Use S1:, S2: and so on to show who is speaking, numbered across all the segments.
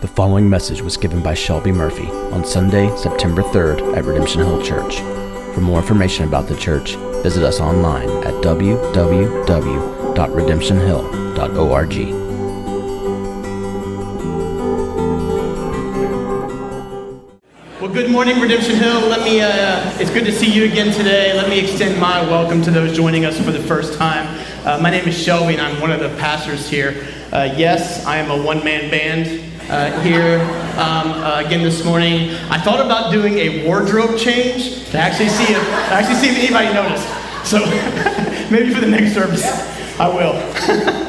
S1: The following message was given by Shelby Murphy on Sunday, September 3rd at Redemption Hill Church. For more information about the church, visit us online at www.redemptionhill.org.
S2: Well, good morning, Redemption Hill. Let me, uh, it's good to see you again today. Let me extend my welcome to those joining us for the first time. Uh, my name is Shelby, and I'm one of the pastors here. Uh, yes, I am a one man band uh, here um, uh, again this morning. I thought about doing a wardrobe change to actually see if, actually see if anybody noticed. So maybe for the next service, I will.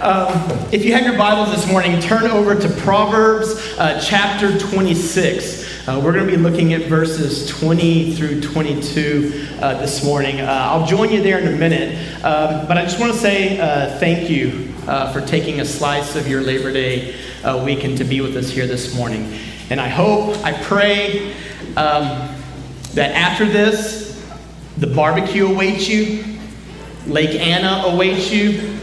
S2: Um, if you have your Bibles this morning, turn over to Proverbs uh, chapter 26. Uh, we're going to be looking at verses 20 through 22 uh, this morning. Uh, I'll join you there in a minute, um, but I just want to say thank you uh, for taking a slice of your Labor Day weekend to be with us here this morning. And I hope, I pray um, that after this, the barbecue awaits you, Lake Anna awaits you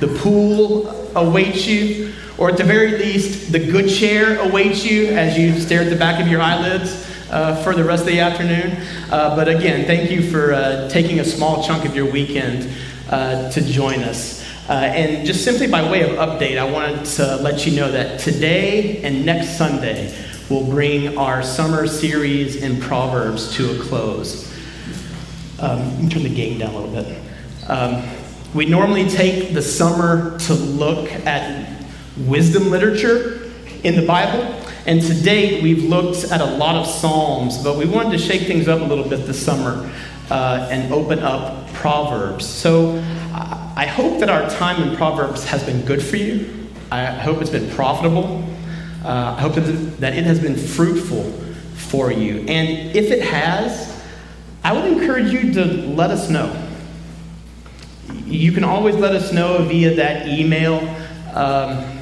S2: the pool awaits you, or at the very least, the good chair awaits you as you stare at the back of your eyelids uh, for the rest of the afternoon. Uh, but again, thank you for uh, taking a small chunk of your weekend uh, to join us. Uh, and just simply by way of update, I wanted to let you know that today and next Sunday will bring our summer series in Proverbs to a close. Um, turn the game down a little bit. Um, we normally take the summer to look at wisdom literature in the Bible. And to date, we've looked at a lot of Psalms, but we wanted to shake things up a little bit this summer uh, and open up Proverbs. So I hope that our time in Proverbs has been good for you. I hope it's been profitable. Uh, I hope that it has been fruitful for you. And if it has, I would encourage you to let us know you can always let us know via that email, um,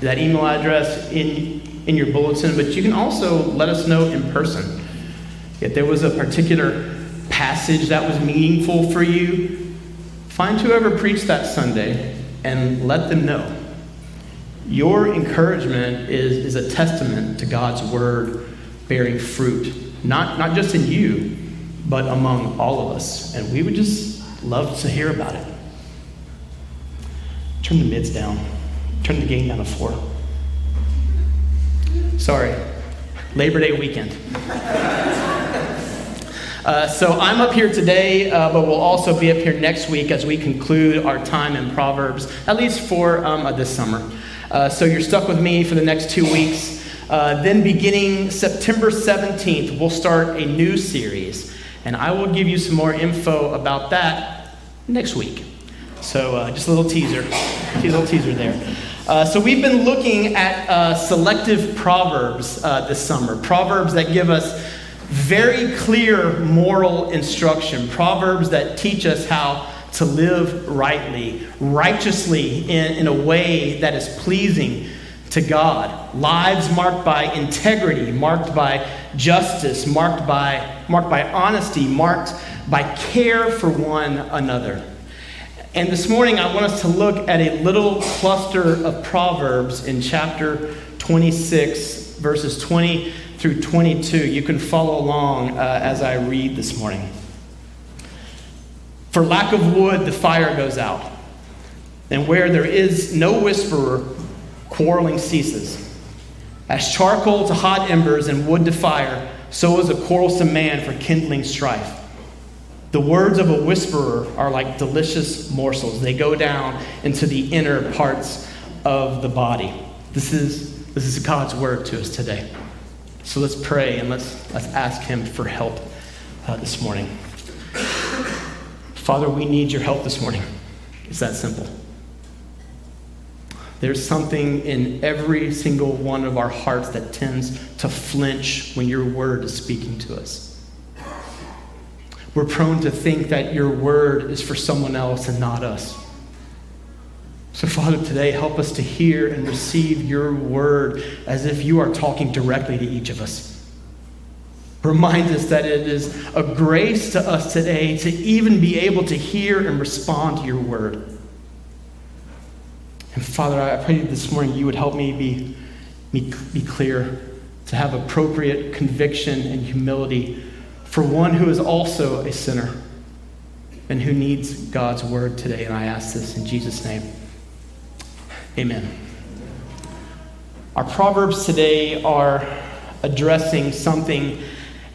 S2: that email address in, in your bulletin, but you can also let us know in person. If there was a particular passage that was meaningful for you, find whoever preached that Sunday and let them know. Your encouragement is, is a testament to God's word bearing fruit, not, not just in you, but among all of us. And we would just love to hear about it. Turn the mids down. Turn the gain down to four. Sorry, Labor Day weekend. Uh, so I'm up here today, uh, but we'll also be up here next week as we conclude our time in Proverbs, at least for um, uh, this summer. Uh, so you're stuck with me for the next two weeks. Uh, then, beginning September 17th, we'll start a new series, and I will give you some more info about that next week. So just a little teaser, a little teaser there. Uh, so we've been looking at uh, selective proverbs uh, this summer, proverbs that give us very clear moral instruction, proverbs that teach us how to live rightly, righteously in, in a way that is pleasing to God. Lives marked by integrity, marked by justice, marked by, marked by honesty, marked by care for one another. And this morning, I want us to look at a little cluster of Proverbs in chapter 26, verses 20 through 22. You can follow along uh, as I read this morning. For lack of wood, the fire goes out. And where there is no whisperer, quarreling ceases. As charcoal to hot embers and wood to fire, so is a quarrelsome man for kindling strife. The words of a whisperer are like delicious morsels. They go down into the inner parts of the body. This is, this is God's word to us today. So let's pray and let's, let's ask Him for help uh, this morning. Father, we need your help this morning. It's that simple. There's something in every single one of our hearts that tends to flinch when your word is speaking to us. We're prone to think that your word is for someone else and not us. So, Father, today help us to hear and receive your word as if you are talking directly to each of us. Remind us that it is a grace to us today to even be able to hear and respond to your word. And Father, I pray this morning you would help me be me be clear, to have appropriate conviction and humility for one who is also a sinner and who needs God's word today. And I ask this in Jesus' name. Amen. Our Proverbs today are addressing something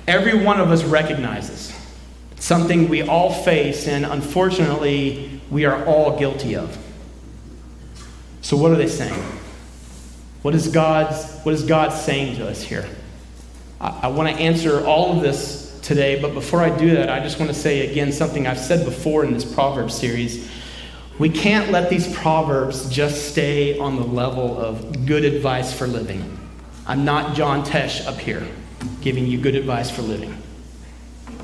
S2: every one of us recognizes, something we all face, and unfortunately, we are all guilty of. So, what are they saying? What is, God's, what is God saying to us here? I, I want to answer all of this today, but before I do that, I just want to say again something I've said before in this Proverbs series. We can't let these Proverbs just stay on the level of good advice for living. I'm not John Tesh up here giving you good advice for living.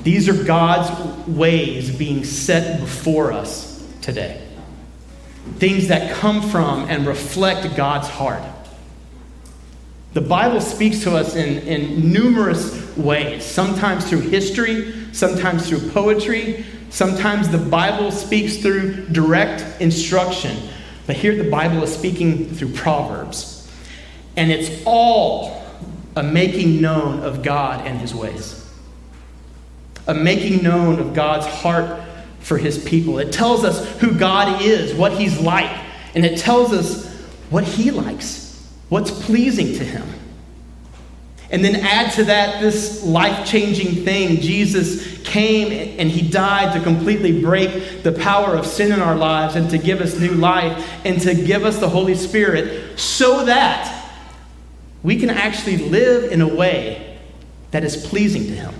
S2: These are God's ways being set before us today. Things that come from and reflect God's heart. The Bible speaks to us in, in numerous ways, sometimes through history, sometimes through poetry, sometimes the Bible speaks through direct instruction. But here the Bible is speaking through Proverbs. And it's all a making known of God and his ways, a making known of God's heart for his people. It tells us who God is, what he's like, and it tells us what he likes what's pleasing to him. And then add to that this life changing thing. Jesus came and he died to completely break the power of sin in our lives and to give us new life and to give us the Holy Spirit so that we can actually live in a way that is pleasing to him.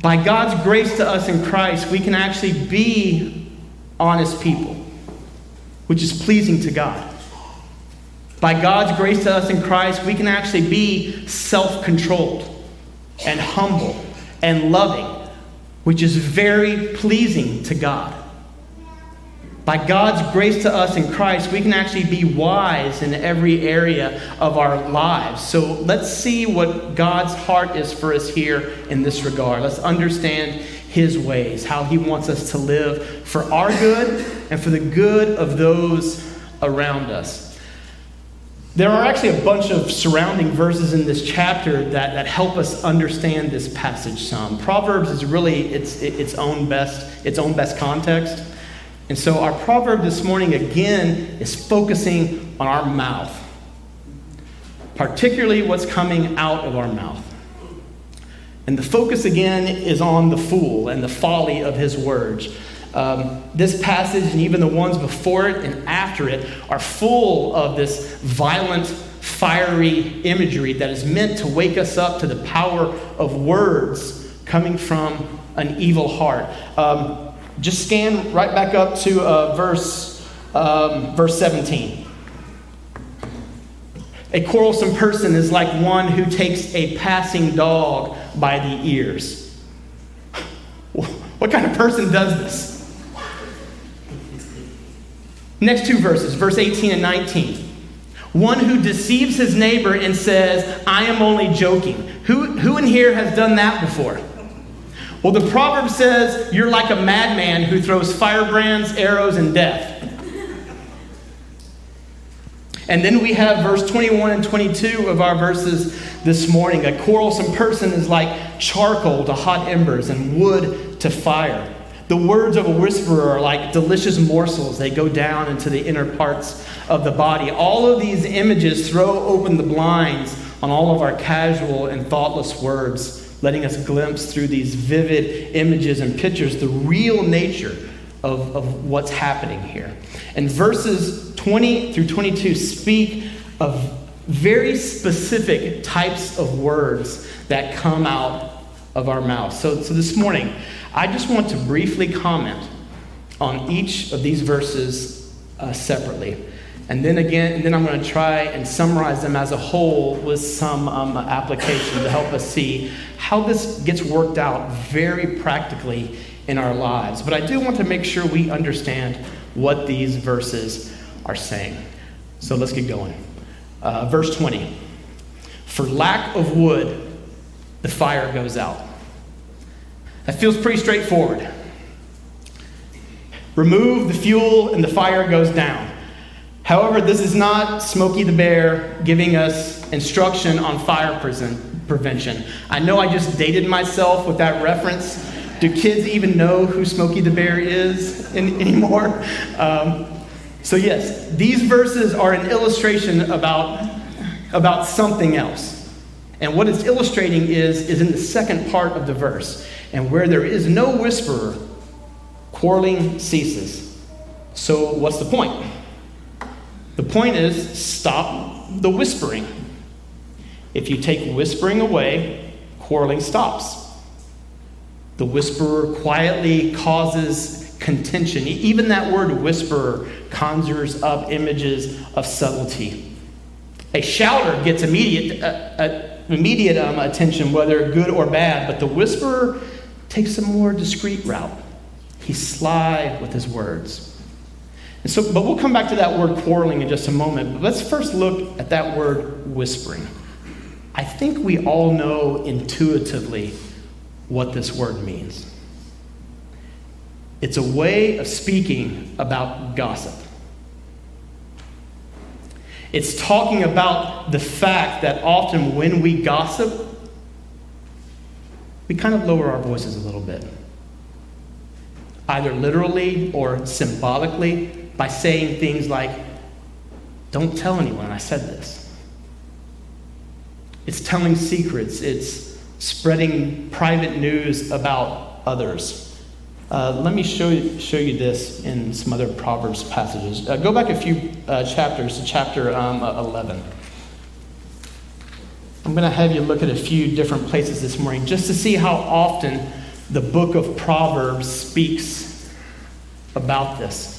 S2: By God's grace to us in Christ, we can actually be honest people, which is pleasing to God. By God's grace to us in Christ, we can actually be self controlled and humble and loving, which is very pleasing to God. By God's grace to us in Christ, we can actually be wise in every area of our lives. So let's see what God's heart is for us here in this regard. Let's understand His ways, how He wants us to live for our good and for the good of those around us. There are actually a bunch of surrounding verses in this chapter that, that help us understand this passage some. Proverbs is really its, its, own best, its own best context. And so our proverb this morning again is focusing on our mouth, particularly what's coming out of our mouth. And the focus again is on the fool and the folly of his words. Um, this passage and even the ones before it and after it are full of this violent, fiery imagery that is meant to wake us up to the power of words coming from an evil heart. Um, just scan right back up to uh, verse, um, verse 17. A quarrelsome person is like one who takes a passing dog by the ears. What kind of person does this? Next two verses, verse 18 and 19. One who deceives his neighbor and says, I am only joking. Who, who in here has done that before? Well, the proverb says, You're like a madman who throws firebrands, arrows, and death. And then we have verse 21 and 22 of our verses this morning. A quarrelsome person is like charcoal to hot embers and wood to fire. The words of a whisperer are like delicious morsels. They go down into the inner parts of the body. All of these images throw open the blinds on all of our casual and thoughtless words, letting us glimpse through these vivid images and pictures the real nature of, of what's happening here. And verses 20 through 22 speak of very specific types of words that come out of our mouths. So, so this morning, I just want to briefly comment on each of these verses uh, separately. And then again, and then I'm going to try and summarize them as a whole with some um, application to help us see how this gets worked out very practically in our lives. But I do want to make sure we understand what these verses are saying. So let's get going. Uh, verse 20 For lack of wood, the fire goes out. That feels pretty straightforward. Remove the fuel and the fire goes down. However, this is not Smokey the Bear giving us instruction on fire prison, prevention. I know I just dated myself with that reference. Do kids even know who Smokey the Bear is in, anymore? Um, so, yes, these verses are an illustration about, about something else. And what it's illustrating is, is in the second part of the verse. And where there is no whisperer, quarreling ceases. So, what's the point? The point is stop the whispering. If you take whispering away, quarreling stops. The whisperer quietly causes contention. Even that word whisperer conjures up images of subtlety. A shouter gets immediate, uh, uh, immediate um, attention, whether good or bad, but the whisperer takes a more discreet route. He's sly with his words. And so, but we'll come back to that word quarreling in just a moment. But let's first look at that word whispering. I think we all know intuitively what this word means. It's a way of speaking about gossip. It's talking about the fact that often when we gossip, we kind of lower our voices a little bit, either literally or symbolically, by saying things like, Don't tell anyone I said this. It's telling secrets, it's spreading private news about others. Uh, let me show you, show you this in some other Proverbs passages. Uh, go back a few uh, chapters to chapter um, 11. I'm going to have you look at a few different places this morning just to see how often the book of Proverbs speaks about this.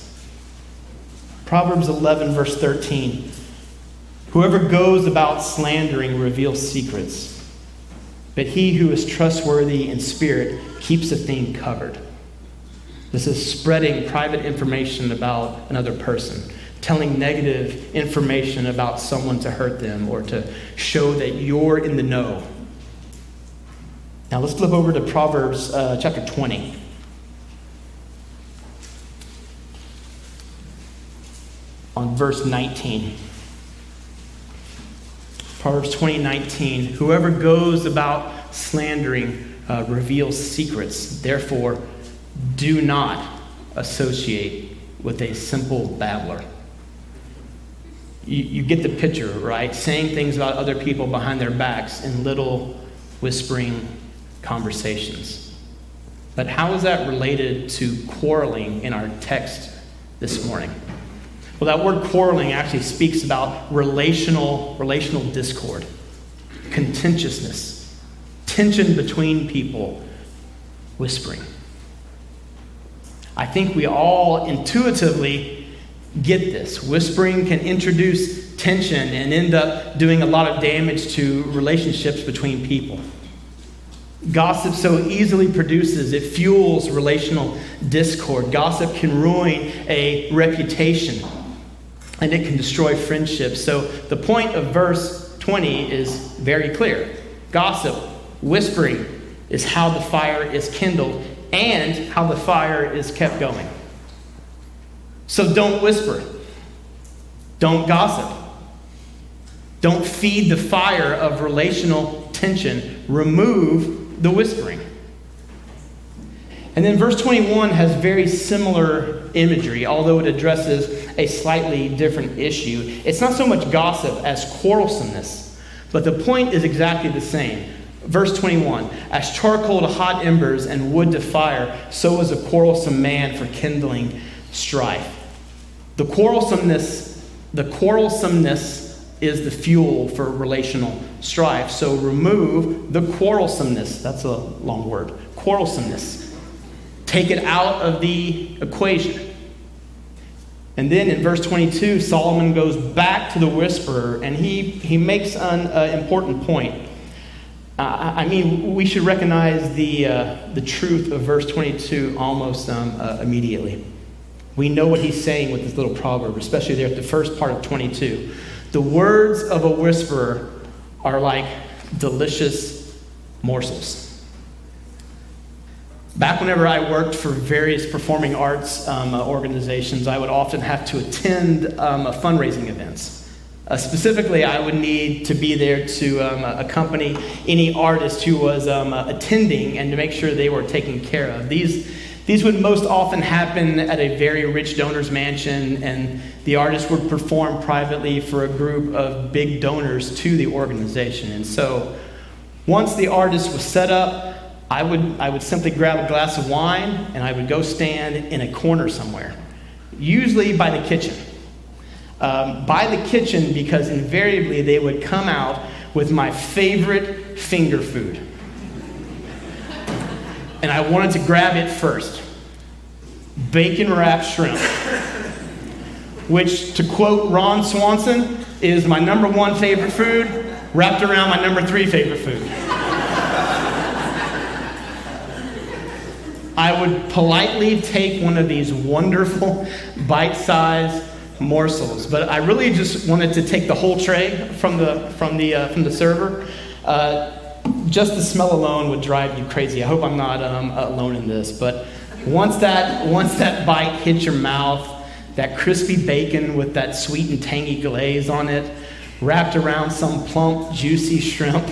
S2: Proverbs 11, verse 13. Whoever goes about slandering reveals secrets, but he who is trustworthy in spirit keeps a thing covered. This is spreading private information about another person, telling negative information about someone to hurt them or to show that you're in the know. Now let's flip over to Proverbs uh, chapter 20. On verse 19. Proverbs 20, 19. Whoever goes about slandering uh, reveals secrets. Therefore, do not associate with a simple babbler. You, you, get the picture, right? Saying things about other people behind their backs in little whispering conversations. But how is that related to quarreling in our text this morning? Well, that word quarreling actually speaks about relational, relational discord, contentiousness, tension between people, whispering. I think we all intuitively get this. Whispering can introduce tension and end up doing a lot of damage to relationships between people. Gossip so easily produces, it fuels relational discord. Gossip can ruin a reputation and it can destroy friendships. So the point of verse 20 is very clear. Gossip, whispering, is how the fire is kindled and how the fire is kept going. So don't whisper. Don't gossip. Don't feed the fire of relational tension. Remove the whispering. And then verse 21 has very similar imagery, although it addresses a slightly different issue. It's not so much gossip as quarrelsomeness, but the point is exactly the same. Verse 21 As charcoal to hot embers and wood to fire, so is a quarrelsome man for kindling strife. The quarrelsomeness, the quarrelsomeness is the fuel for relational strife. So remove the quarrelsomeness. That's a long word. Quarrelsomeness. Take it out of the equation. And then in verse 22, Solomon goes back to the whisperer and he, he makes an uh, important point. Uh, I mean, we should recognize the, uh, the truth of verse 22 almost um, uh, immediately. We know what he's saying with this little proverb, especially there at the first part of 22. The words of a whisperer are like delicious morsels. Back whenever I worked for various performing arts um, uh, organizations, I would often have to attend um, fundraising events. Uh, specifically, I would need to be there to um, accompany any artist who was um, uh, attending and to make sure they were taken care of. These, these would most often happen at a very rich donor's mansion, and the artist would perform privately for a group of big donors to the organization. And so, once the artist was set up, I would, I would simply grab a glass of wine and I would go stand in a corner somewhere, usually by the kitchen. Um, by the kitchen because invariably they would come out with my favorite finger food. And I wanted to grab it first bacon wrapped shrimp, which, to quote Ron Swanson, is my number one favorite food, wrapped around my number three favorite food. I would politely take one of these wonderful bite sized morsels, but I really just wanted to take the whole tray from the, from the, uh, from the server. Uh, just the smell alone would drive you crazy. I hope I'm not um, alone in this, but once that, once that bite hits your mouth, that crispy bacon with that sweet and tangy glaze on it, wrapped around some plump, juicy shrimp,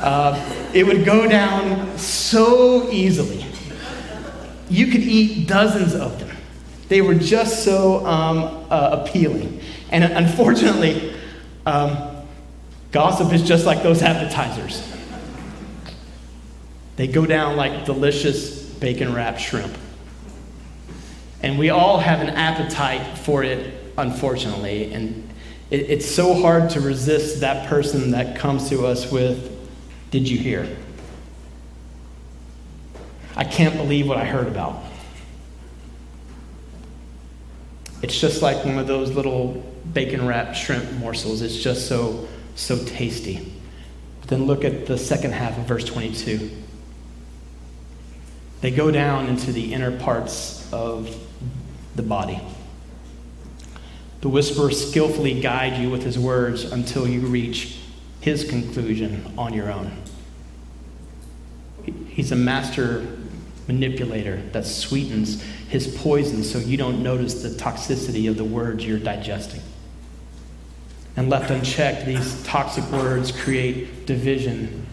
S2: uh, it would go down so easily you could eat dozens of them. They were just so um, uh, appealing. And unfortunately, um, gossip is just like those appetizers. They go down like delicious bacon wrapped shrimp. And we all have an appetite for it, unfortunately. And it, it's so hard to resist that person that comes to us with, Did you hear? I can't believe what I heard about. It's just like one of those little bacon wrapped shrimp morsels. It's just so, so tasty. But then look at the second half of verse 22. They go down into the inner parts of the body. The whisperer skillfully guides you with his words until you reach his conclusion on your own. He's a master manipulator that sweetens his poison so you don't notice the toxicity of the words you're digesting. And left unchecked, these toxic words create division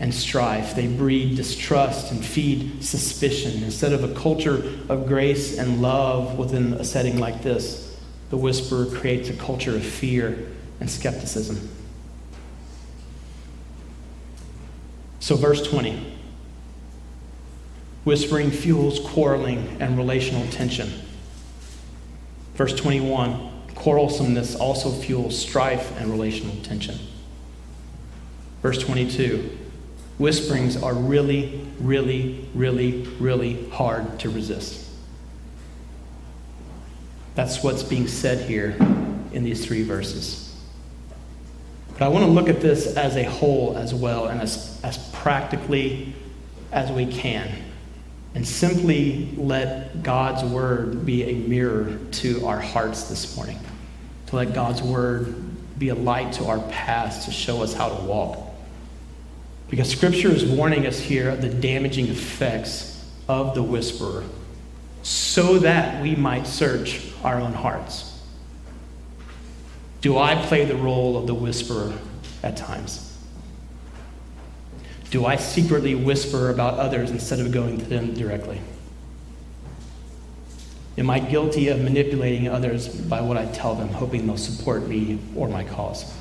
S2: and strife. They breed distrust and feed suspicion. Instead of a culture of grace and love within a setting like this, the whisperer creates a culture of fear and skepticism. So, verse 20. Whispering fuels quarreling and relational tension. Verse 21 quarrelsomeness also fuels strife and relational tension. Verse 22 whisperings are really, really, really, really hard to resist. That's what's being said here in these three verses. But I want to look at this as a whole as well and as, as practically as we can and simply let God's word be a mirror to our hearts this morning. To let God's word be a light to our paths to show us how to walk. Because scripture is warning us here of the damaging effects of the whisperer so that we might search our own hearts. Do I play the role of the whisperer at times? Do I secretly whisper about others instead of going to them directly? Am I guilty of manipulating others by what I tell them, hoping they'll support me or my cause?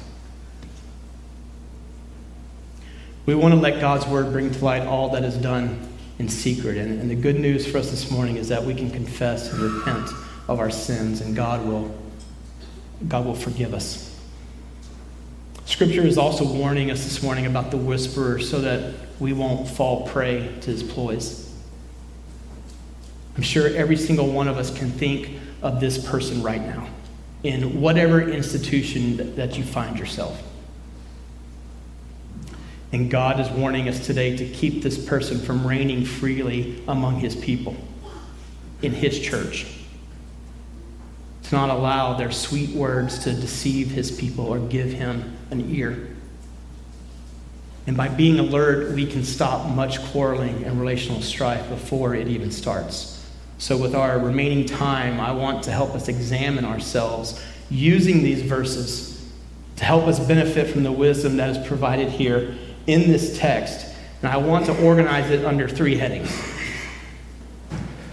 S2: We want to let God's word bring to light all that is done in secret. And, and the good news for us this morning is that we can confess and repent of our sins, and God will, God will forgive us. Scripture is also warning us this morning about the whisperer so that we won't fall prey to his ploys. I'm sure every single one of us can think of this person right now in whatever institution that you find yourself. And God is warning us today to keep this person from reigning freely among his people in his church to not allow their sweet words to deceive his people or give him an ear. And by being alert, we can stop much quarreling and relational strife before it even starts. So, with our remaining time, I want to help us examine ourselves using these verses to help us benefit from the wisdom that is provided here in this text. And I want to organize it under three headings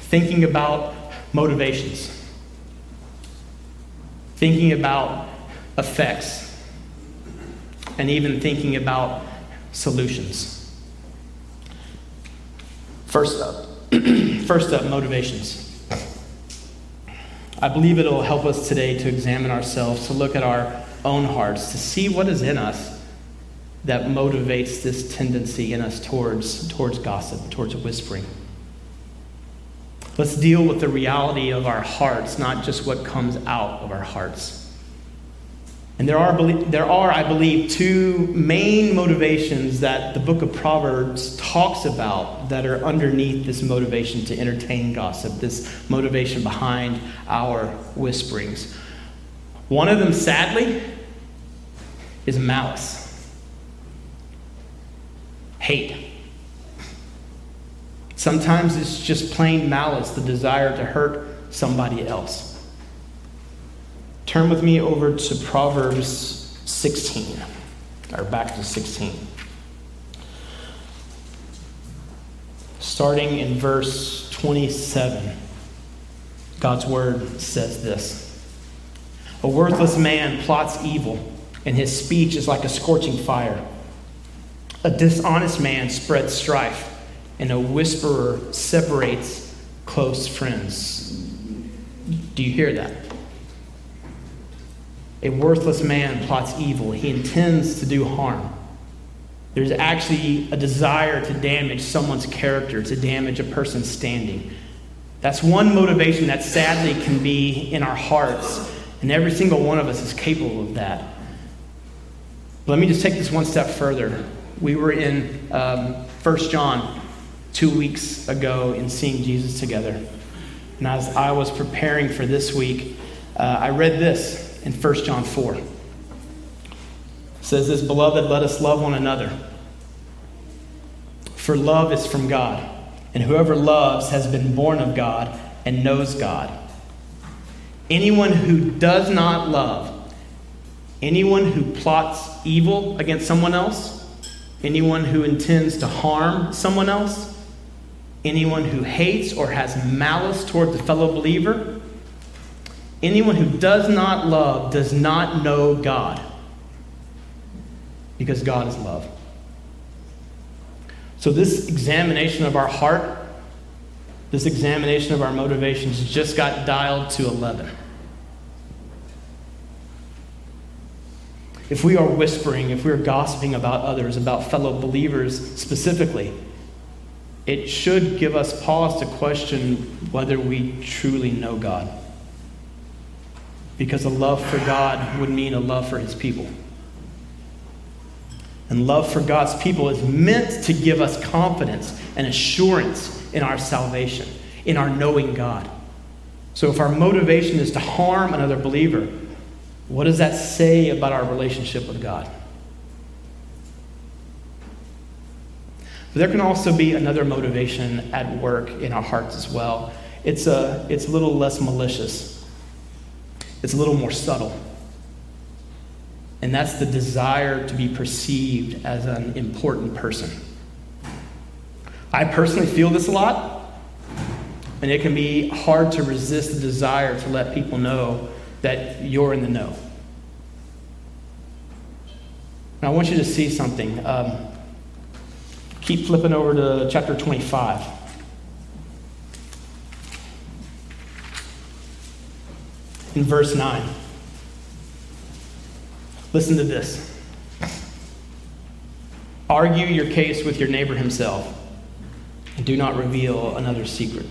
S2: thinking about motivations, thinking about effects, and even thinking about solutions. First up, first up, motivations. I believe it'll help us today to examine ourselves, to look at our own hearts, to see what is in us that motivates this tendency in us towards, towards gossip, towards whispering. Let's deal with the reality of our hearts, not just what comes out of our hearts. And there are, there are, I believe, two main motivations that the book of Proverbs talks about that are underneath this motivation to entertain gossip, this motivation behind our whisperings. One of them, sadly, is malice, hate. Sometimes it's just plain malice, the desire to hurt somebody else. Turn with me over to Proverbs 16, or back to 16. Starting in verse 27, God's word says this A worthless man plots evil, and his speech is like a scorching fire. A dishonest man spreads strife, and a whisperer separates close friends. Do you hear that? A worthless man plots evil. He intends to do harm. There's actually a desire to damage someone's character, to damage a person's standing. That's one motivation that sadly can be in our hearts, and every single one of us is capable of that. Let me just take this one step further. We were in um, 1 John two weeks ago in seeing Jesus together. And as I was preparing for this week, uh, I read this in 1 John 4. It says this, Beloved, let us love one another. For love is from God, and whoever loves has been born of God and knows God. Anyone who does not love, anyone who plots evil against someone else, anyone who intends to harm someone else, anyone who hates or has malice toward the fellow believer, Anyone who does not love does not know God because God is love. So, this examination of our heart, this examination of our motivations just got dialed to 11. If we are whispering, if we are gossiping about others, about fellow believers specifically, it should give us pause to question whether we truly know God because a love for God would mean a love for his people. And love for God's people is meant to give us confidence and assurance in our salvation, in our knowing God. So if our motivation is to harm another believer, what does that say about our relationship with God? But there can also be another motivation at work in our hearts as well. It's a, it's a little less malicious. It's a little more subtle. And that's the desire to be perceived as an important person. I personally feel this a lot, and it can be hard to resist the desire to let people know that you're in the know. Now, I want you to see something. Um, keep flipping over to chapter 25. in verse 9. Listen to this. Argue your case with your neighbor himself, and do not reveal another's secret.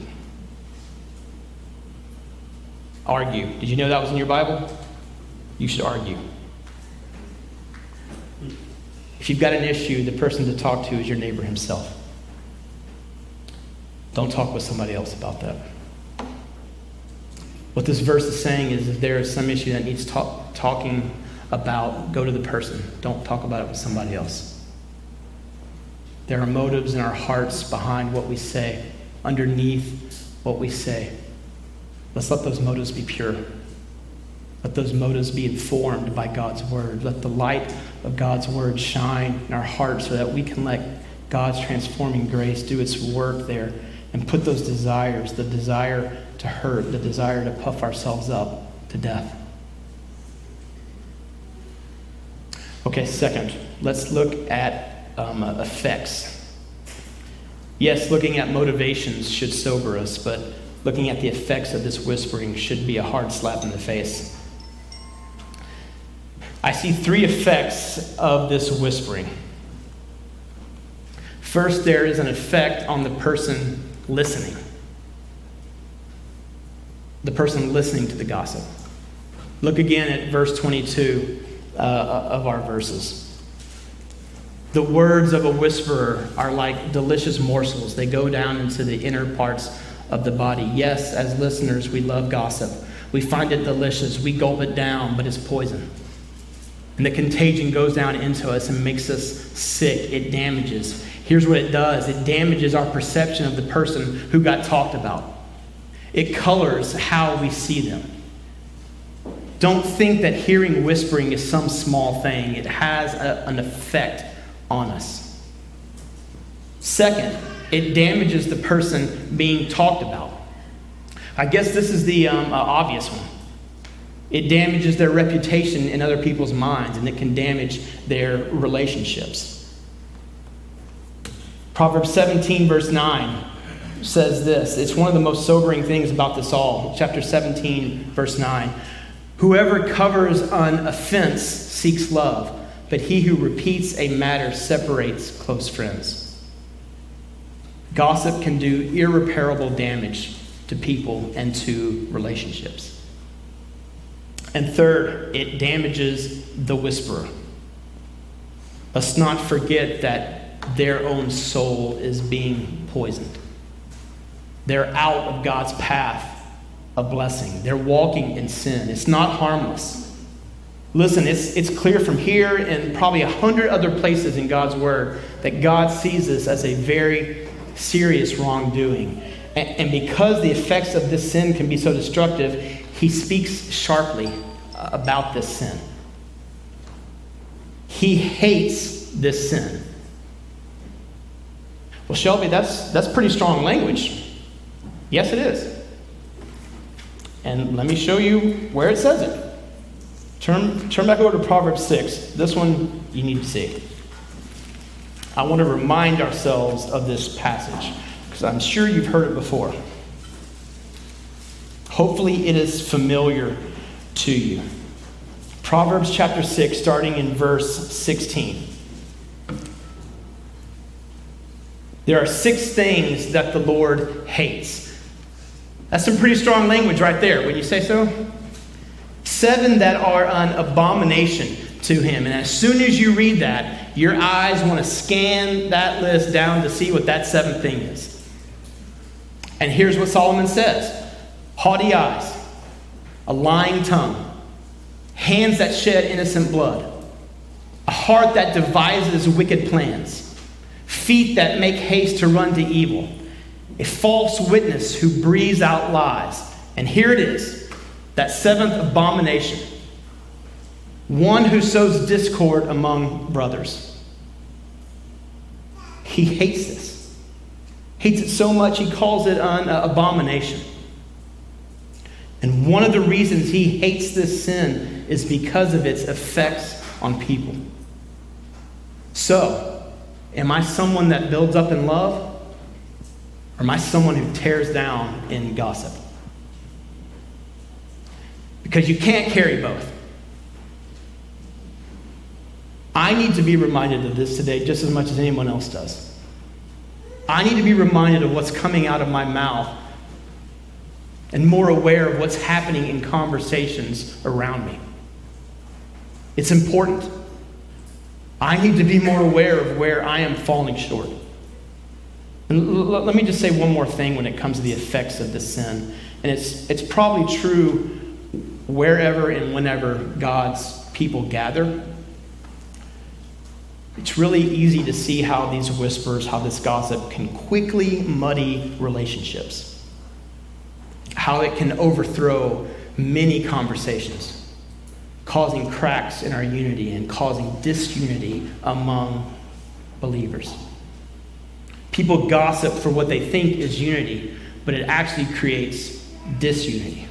S2: Argue. Did you know that was in your Bible? You should argue. If you've got an issue, the person to talk to is your neighbor himself. Don't talk with somebody else about that. What this verse is saying is if there is some issue that needs talk, talking about, go to the person. Don't talk about it with somebody else. There are motives in our hearts behind what we say, underneath what we say. Let's let those motives be pure. Let those motives be informed by God's word. Let the light of God's word shine in our hearts so that we can let God's transforming grace do its work there and put those desires, the desire to hurt, the desire to puff ourselves up to death. Okay, second, let's look at um, uh, effects. Yes, looking at motivations should sober us, but looking at the effects of this whispering should be a hard slap in the face. I see three effects of this whispering. First, there is an effect on the person listening. The person listening to the gossip. Look again at verse 22 uh, of our verses. The words of a whisperer are like delicious morsels, they go down into the inner parts of the body. Yes, as listeners, we love gossip. We find it delicious, we gulp it down, but it's poison. And the contagion goes down into us and makes us sick. It damages. Here's what it does it damages our perception of the person who got talked about, it colors how we see them. Don't think that hearing whispering is some small thing, it has a, an effect on us. Second, it damages the person being talked about. I guess this is the um, uh, obvious one. It damages their reputation in other people's minds, and it can damage their relationships. Proverbs 17, verse 9 says this. It's one of the most sobering things about this all. Chapter 17, verse 9. Whoever covers an offense seeks love, but he who repeats a matter separates close friends. Gossip can do irreparable damage to people and to relationships. And third, it damages the whisperer. Let's not forget that their own soul is being poisoned. They're out of God's path of blessing. They're walking in sin. It's not harmless. Listen, it's, it's clear from here and probably a hundred other places in God's Word that God sees this as a very serious wrongdoing. And, because the effects of this sin can be so destructive, He speaks sharply uh, about this sin. He hates this sin. Well, Shelby, that's, that's pretty strong language. Yes, it is. And let me show you where it says it. Turn, turn back over to Proverbs 6. This one you need to see. I want to remind ourselves of this passage because I'm sure you've heard it before. Hopefully, it is familiar to you. Proverbs chapter 6, starting in verse 16. There are six things that the Lord hates. That's some pretty strong language right there. Would you say so? Seven that are an abomination to him. And as soon as you read that, your eyes want to scan that list down to see what that seventh thing is. And here's what Solomon says haughty eyes, a lying tongue, hands that shed innocent blood, a heart that devises wicked plans feet that make haste to run to evil, a false witness who breathes out lies. And here it is that seventh abomination one who sows discord among brothers. He hates this. Hates it so much he calls it an abomination. And one of the reasons he hates this sin is because of its effects on people. So, Am I someone that builds up in love? Or am I someone who tears down in gossip? Because you can't carry both. I need to be reminded of this today just as much as anyone else does. I need to be reminded of what's coming out of my mouth and more aware of what's happening in conversations around me. It's important. I need to be more aware of where I am falling short. And let me just say one more thing when it comes to the effects of this sin. And it's, it's probably true wherever and whenever God's people gather. It's really easy to see how these whispers, how this gossip can quickly muddy relationships, how it can overthrow many conversations, causing cracks in our unity and causing disunity among believers. People gossip for what they think is unity, but it actually creates disunity.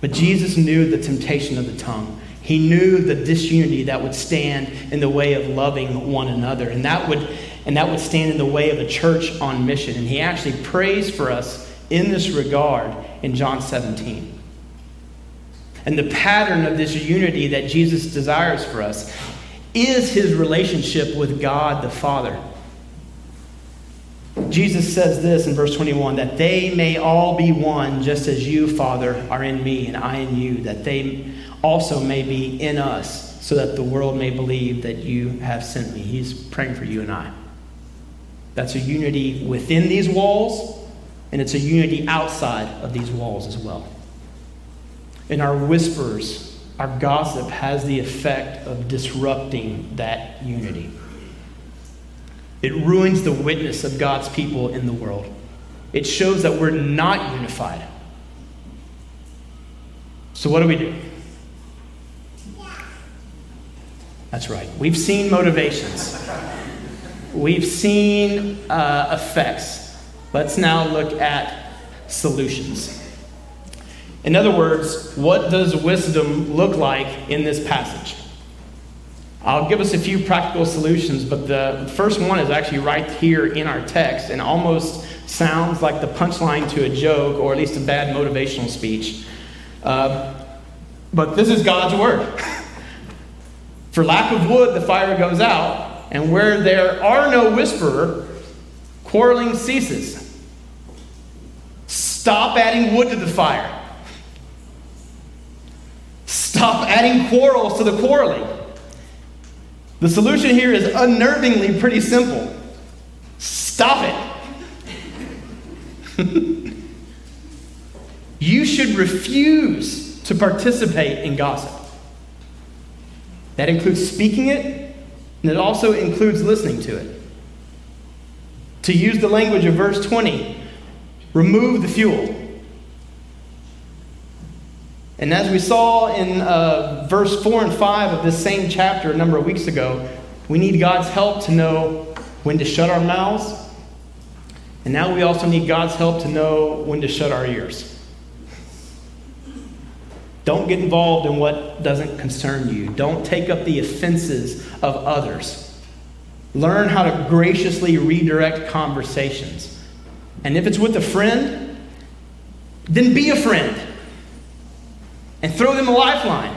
S2: But Jesus knew the temptation of the tongue. He knew the disunity that would stand in the way of loving one another, and that would, and that would stand in the way of a church on mission. And he actually prays for us in this regard in John 17. And the pattern of this unity that Jesus desires for us is his relationship with God the Father. Jesus says this in verse 21 that they may all be one, just as you, Father, are in me and I in you, that they also may be in us, so that the world may believe that you have sent me. He's praying for you and I. That's a unity within these walls, and it's a unity outside of these walls as well. In our whispers, our gossip has the effect of disrupting that unity. It ruins the witness of God's people in the world. It shows that we're not unified. So, what do we do? That's right. We've seen motivations, we've seen uh, effects. Let's now look at solutions. In other words, what does wisdom look like in this passage? I'll give us a few practical solutions, but the first one is actually right here in our text and almost sounds like the punchline to a joke or at least a bad motivational speech. Uh, but this is God's word. For lack of wood, the fire goes out, and where there are no whisperer, quarreling ceases. Stop adding wood to the fire. Stop adding quarrels to the quarreling. The solution here is unnervingly pretty simple stop it. you should refuse to participate in gossip. That includes speaking it, and it also includes listening to it. To use the language of verse 20, remove the fuel. And as we saw in uh, verse 4 and 5 of this same chapter a number of weeks ago, we need God's help to know when to shut our mouths. And now we also need God's help to know when to shut our ears. Don't get involved in what doesn't concern you. Don't take up the offenses of others. Learn how to graciously redirect conversations. And if it's with a friend, then be a friend and throw them a lifeline.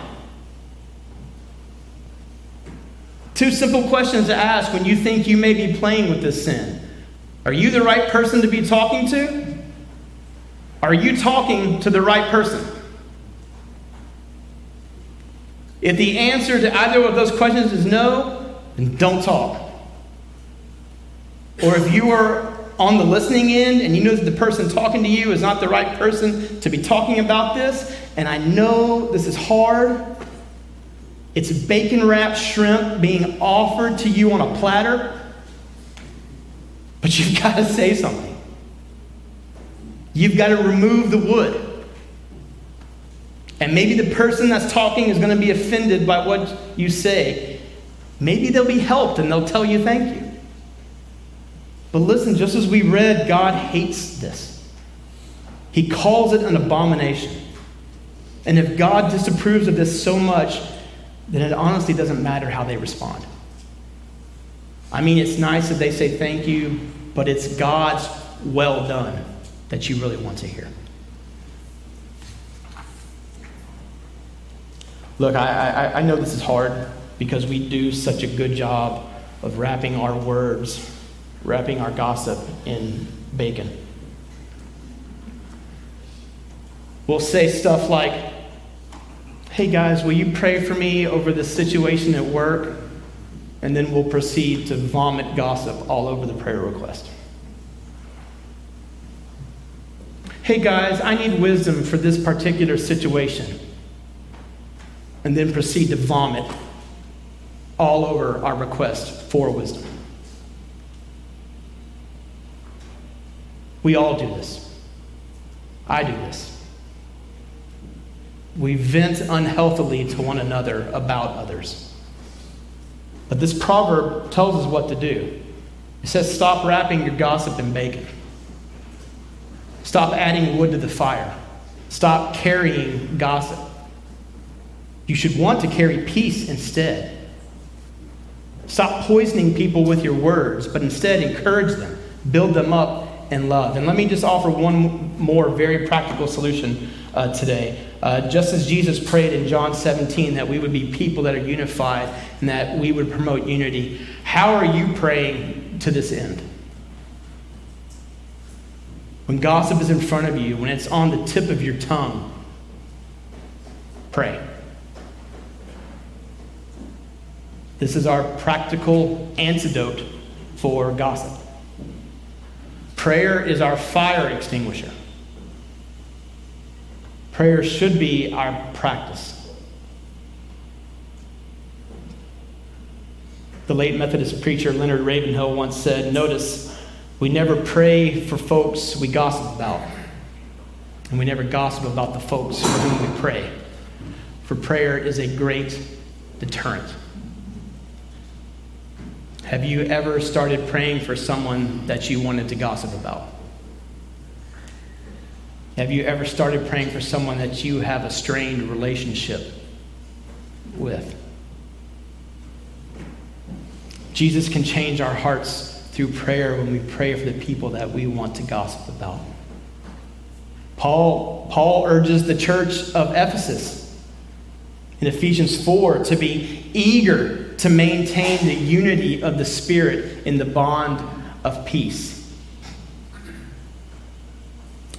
S2: Two simple questions to ask when you think you may be playing with this sin Are you the right person to be talking to? Are you talking to the right person? If the answer to either of those questions is no, then don't talk. Or if you are on the listening end and you know that the person talking to you is not the right person to be talking about this, and I know this is hard, it's bacon wrapped shrimp being offered to you on a platter, but you've got to say something. You've got to remove the wood. And maybe the person that's talking is going to be offended by what you say. Maybe they'll be helped and they'll tell you thank you. But listen, just as we read, God hates this. He calls it an abomination. And if God disapproves of this so much, then it honestly doesn't matter how they respond. I mean, it's nice that they say thank you, but it's God's well done that you really want to hear. Look, I, I, I know this is hard because we do such a good job of wrapping our words wrapping our gossip in bacon. We'll say stuff like, Hey guys, will you pray for me over this situation at work? And then we'll proceed to vomit gossip all over the prayer request. Hey guys, I need wisdom for this particular situation. And then proceed to vomit all over our request for wisdom. We all do this. I do this. We vent unhealthily to one another about others. But this proverb tells us what to do. It says, Stop wrapping your gossip in bacon. Stop adding wood to the fire. Stop carrying gossip. You should want to carry peace instead. Stop poisoning people with your words, but instead encourage them, build them up in love. And let me just offer one more very practical solution uh, today. Uh, just as Jesus prayed in John 17 that we would be people that are unified and that we would promote unity, how are you praying to this end? When gossip is in front of you, when it's on the tip of your tongue, pray. This is our practical antidote for gossip. Prayer is our fire extinguisher. Prayer should be our practice. The late Methodist preacher Leonard Ravenhill once said, Notice, we never pray for folks we gossip about, and we never gossip about the folks for whom we pray. For prayer is a great deterrent. Have you ever started praying for someone that you wanted to gossip about? Have you ever started praying for someone that you have a strained relationship with? Jesus can change our hearts through prayer when we pray for the people that we want to gossip about. Paul, Paul urges the church of Ephesus in Ephesians 4 to be eager to maintain the unity of the Spirit in the bond of peace.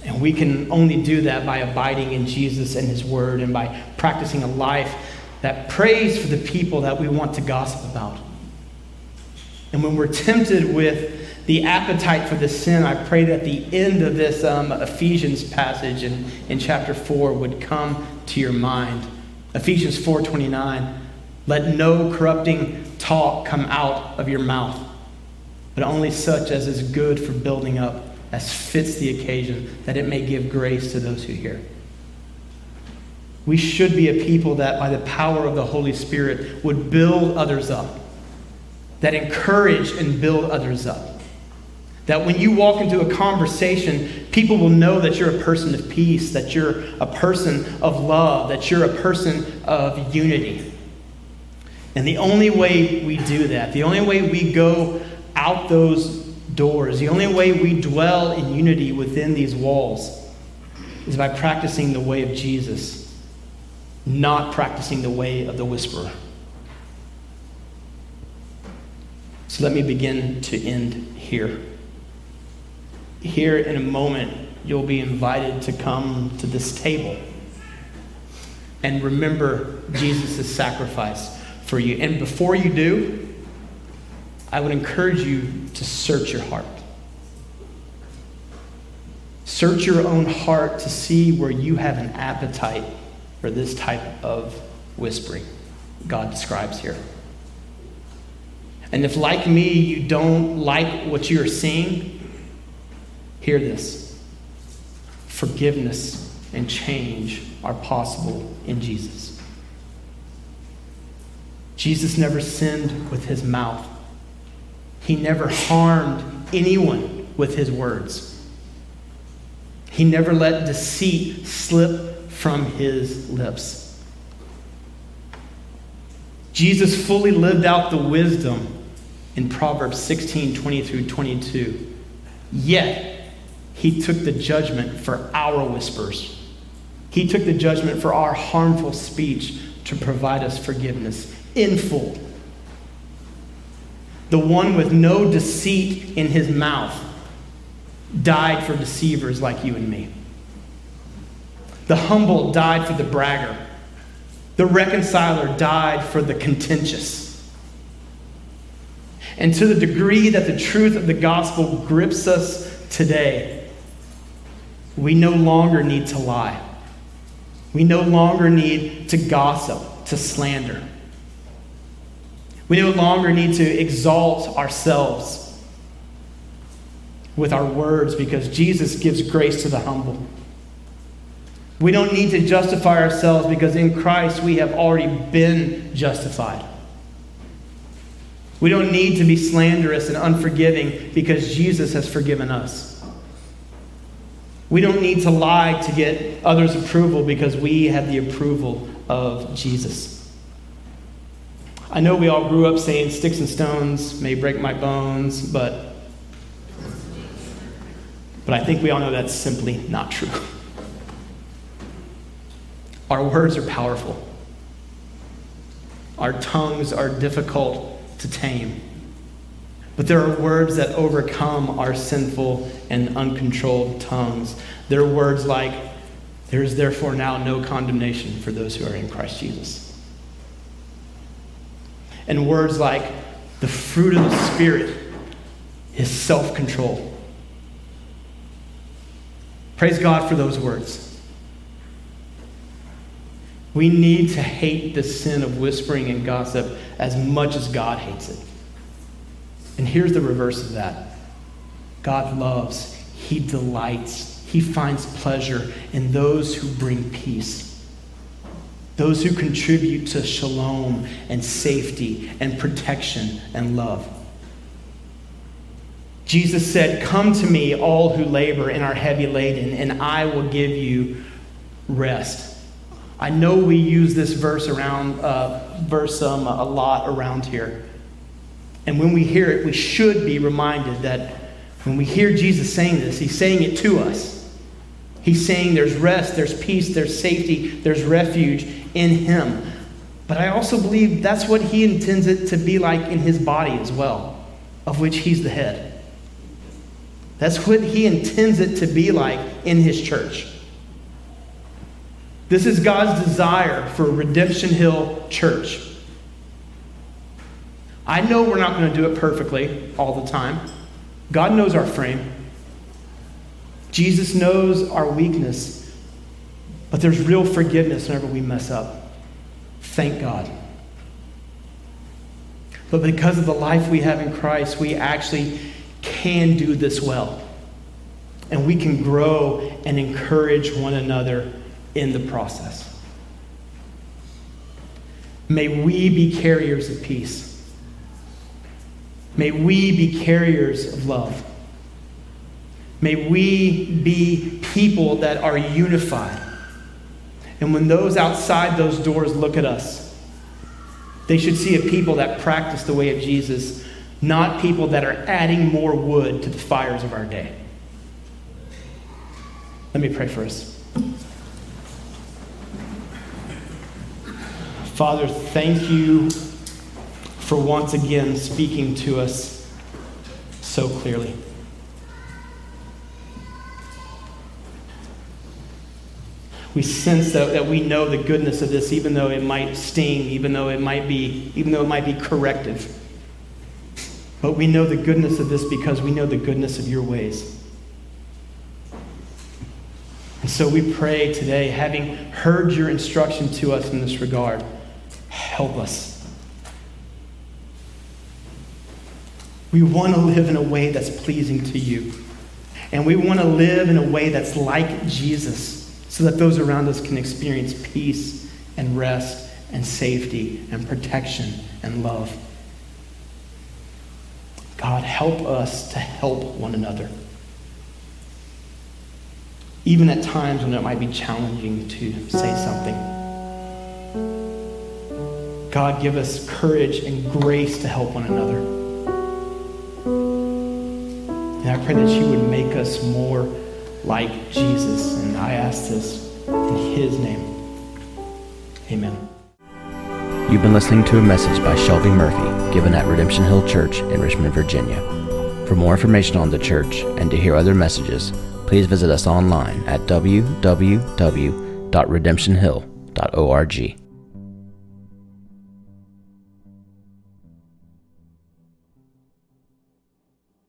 S2: And we can only do that by abiding in Jesus and His Word and by practicing a life that prays for the people that we want to gossip about. And when we're tempted with the appetite for the sin, I pray that the end of this um, Ephesians passage in, in chapter 4 would come to your mind. Ephesians 4.29 let no corrupting talk come out of your mouth, but only such as is good for building up, as fits the occasion, that it may give grace to those who hear. We should be a people that, by the power of the Holy Spirit, would build others up, that encourage and build others up. That when you walk into a conversation, people will know that you're a person of peace, that you're a person of love, that you're a person of unity. And the only way we do that, the only way we go out those doors, the only way we dwell in unity within these walls is by practicing the way of Jesus, not practicing the way of the whisperer. So let me begin to end here. Here in a moment, you'll be invited to come to this table and remember Jesus' sacrifice for you. And before you do, I would encourage you to search your heart. Search your own heart to see where you have an appetite for this type of whispering God describes here. And if, like me, you don't like what you're seeing, hear this forgiveness and change are possible in Jesus. Jesus never sinned with his mouth. He never harmed anyone with his words. He never let deceit slip from his lips. Jesus fully lived out the wisdom in Proverbs 16 20 through 22. Yet, he took the judgment for our whispers. He took the judgment for our harmful speech to provide us forgiveness in full. The one with no deceit in his mouth died for deceivers like you and me. The humble died for the bragger. The reconciler died for the contentious. And to the degree that the truth of the gospel grips us today, we no longer need to lie. We no longer need to gossip, to slander. We no longer need to exalt ourselves with our words because Jesus gives grace to the humble. We don't need to justify ourselves because in Christ we have already been justified. We don't need to be slanderous and unforgiving because Jesus has forgiven us. We don't need to lie to get others' approval because we have the approval of Jesus. I know we all grew up saying sticks and stones may break my bones, but but I think we all know that's simply not true. Our words are powerful. Our tongues are difficult to tame. But there are words that overcome our sinful and uncontrolled tongues. There are words like, There is therefore now no condemnation for those who are in Christ Jesus. And words like, The fruit of the Spirit is self control. Praise God for those words. We need to hate the sin of whispering and gossip as much as God hates it. And here's the reverse of that God loves, He delights, He finds pleasure in those who bring peace, those who contribute to shalom and safety and protection and love. Jesus said, Come to me, all who labor and are heavy laden, and I will give you rest. I know we use this verse around uh, verse um, a lot around here. And when we hear it, we should be reminded that when we hear Jesus saying this, he's saying it to us. He's saying there's rest, there's peace, there's safety, there's refuge in him. But I also believe that's what he intends it to be like in his body as well, of which he's the head. That's what he intends it to be like in his church. This is God's desire for Redemption Hill Church. I know we're not going to do it perfectly all the time. God knows our frame. Jesus knows our weakness. But there's real forgiveness whenever we mess up. Thank God. But because of the life we have in Christ, we actually can do this well. And we can grow and encourage one another in the process. May we be carriers of peace. May we be carriers of love. May we be people that are unified. And when those outside those doors look at us, they should see a people that practice the way of Jesus, not people that are adding more wood to the fires of our day. Let me pray for us. Father, thank you for once again speaking to us so clearly. We sense that, that we know the goodness of this, even though it might sting, even though it might be, even though it might be corrective. But we know the goodness of this because we know the goodness of your ways. And so we pray today, having heard your instruction to us in this regard help us. We want to live in a way that's pleasing to you. And we want to live in a way that's like Jesus so that those around us can experience peace and rest and safety and protection and love. God, help us to help one another. Even at times when it might be challenging to say something. God, give us courage and grace to help one another. And I pray that you would make us more like Jesus. And I ask this in his name. Amen.
S1: You've been listening to a message by Shelby Murphy given at Redemption Hill Church in Richmond, Virginia. For more information on the church and to hear other messages, please visit us online at www.redemptionhill.org.